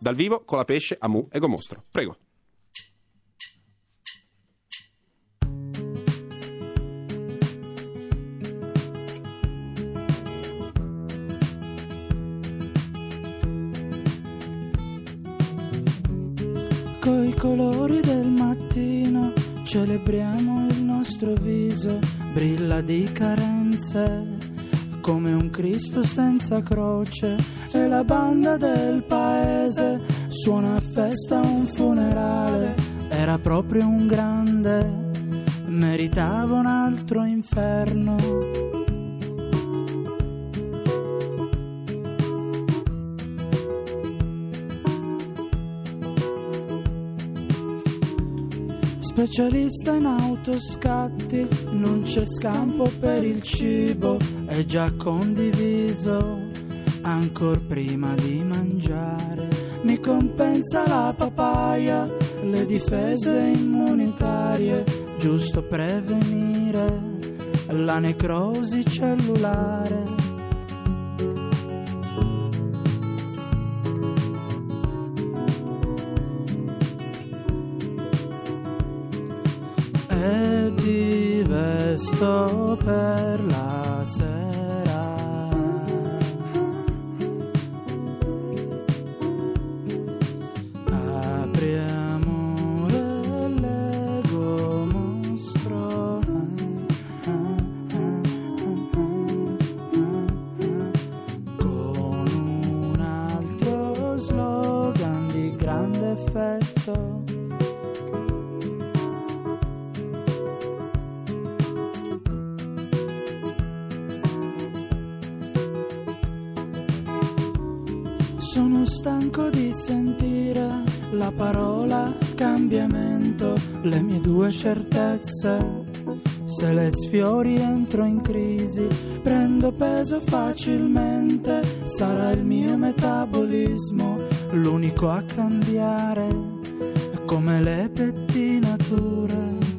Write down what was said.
Dal vivo con la pesce, Amu e Gomostro. Prego. Coi colori del mattino celebriamo il nostro viso, brilla di carenze come un Cristo senza croce e la banda del paese suona a festa un funerale, era proprio un grande, meritava un altro inferno. Specialista in autoscatti, non c'è scampo per il cibo, è già condiviso, ancora prima di mangiare. Mi compensa la papaya, le difese immunitarie, giusto prevenire la necrosi cellulare. Ti vesto per la sera. Apriamo Lego mostro. Con un altro slogan di grande effetto. Sono stanco di sentire la parola cambiamento, le mie due certezze. Se le sfiori entro in crisi, prendo peso facilmente, sarà il mio metabolismo l'unico a cambiare, come le pettinature.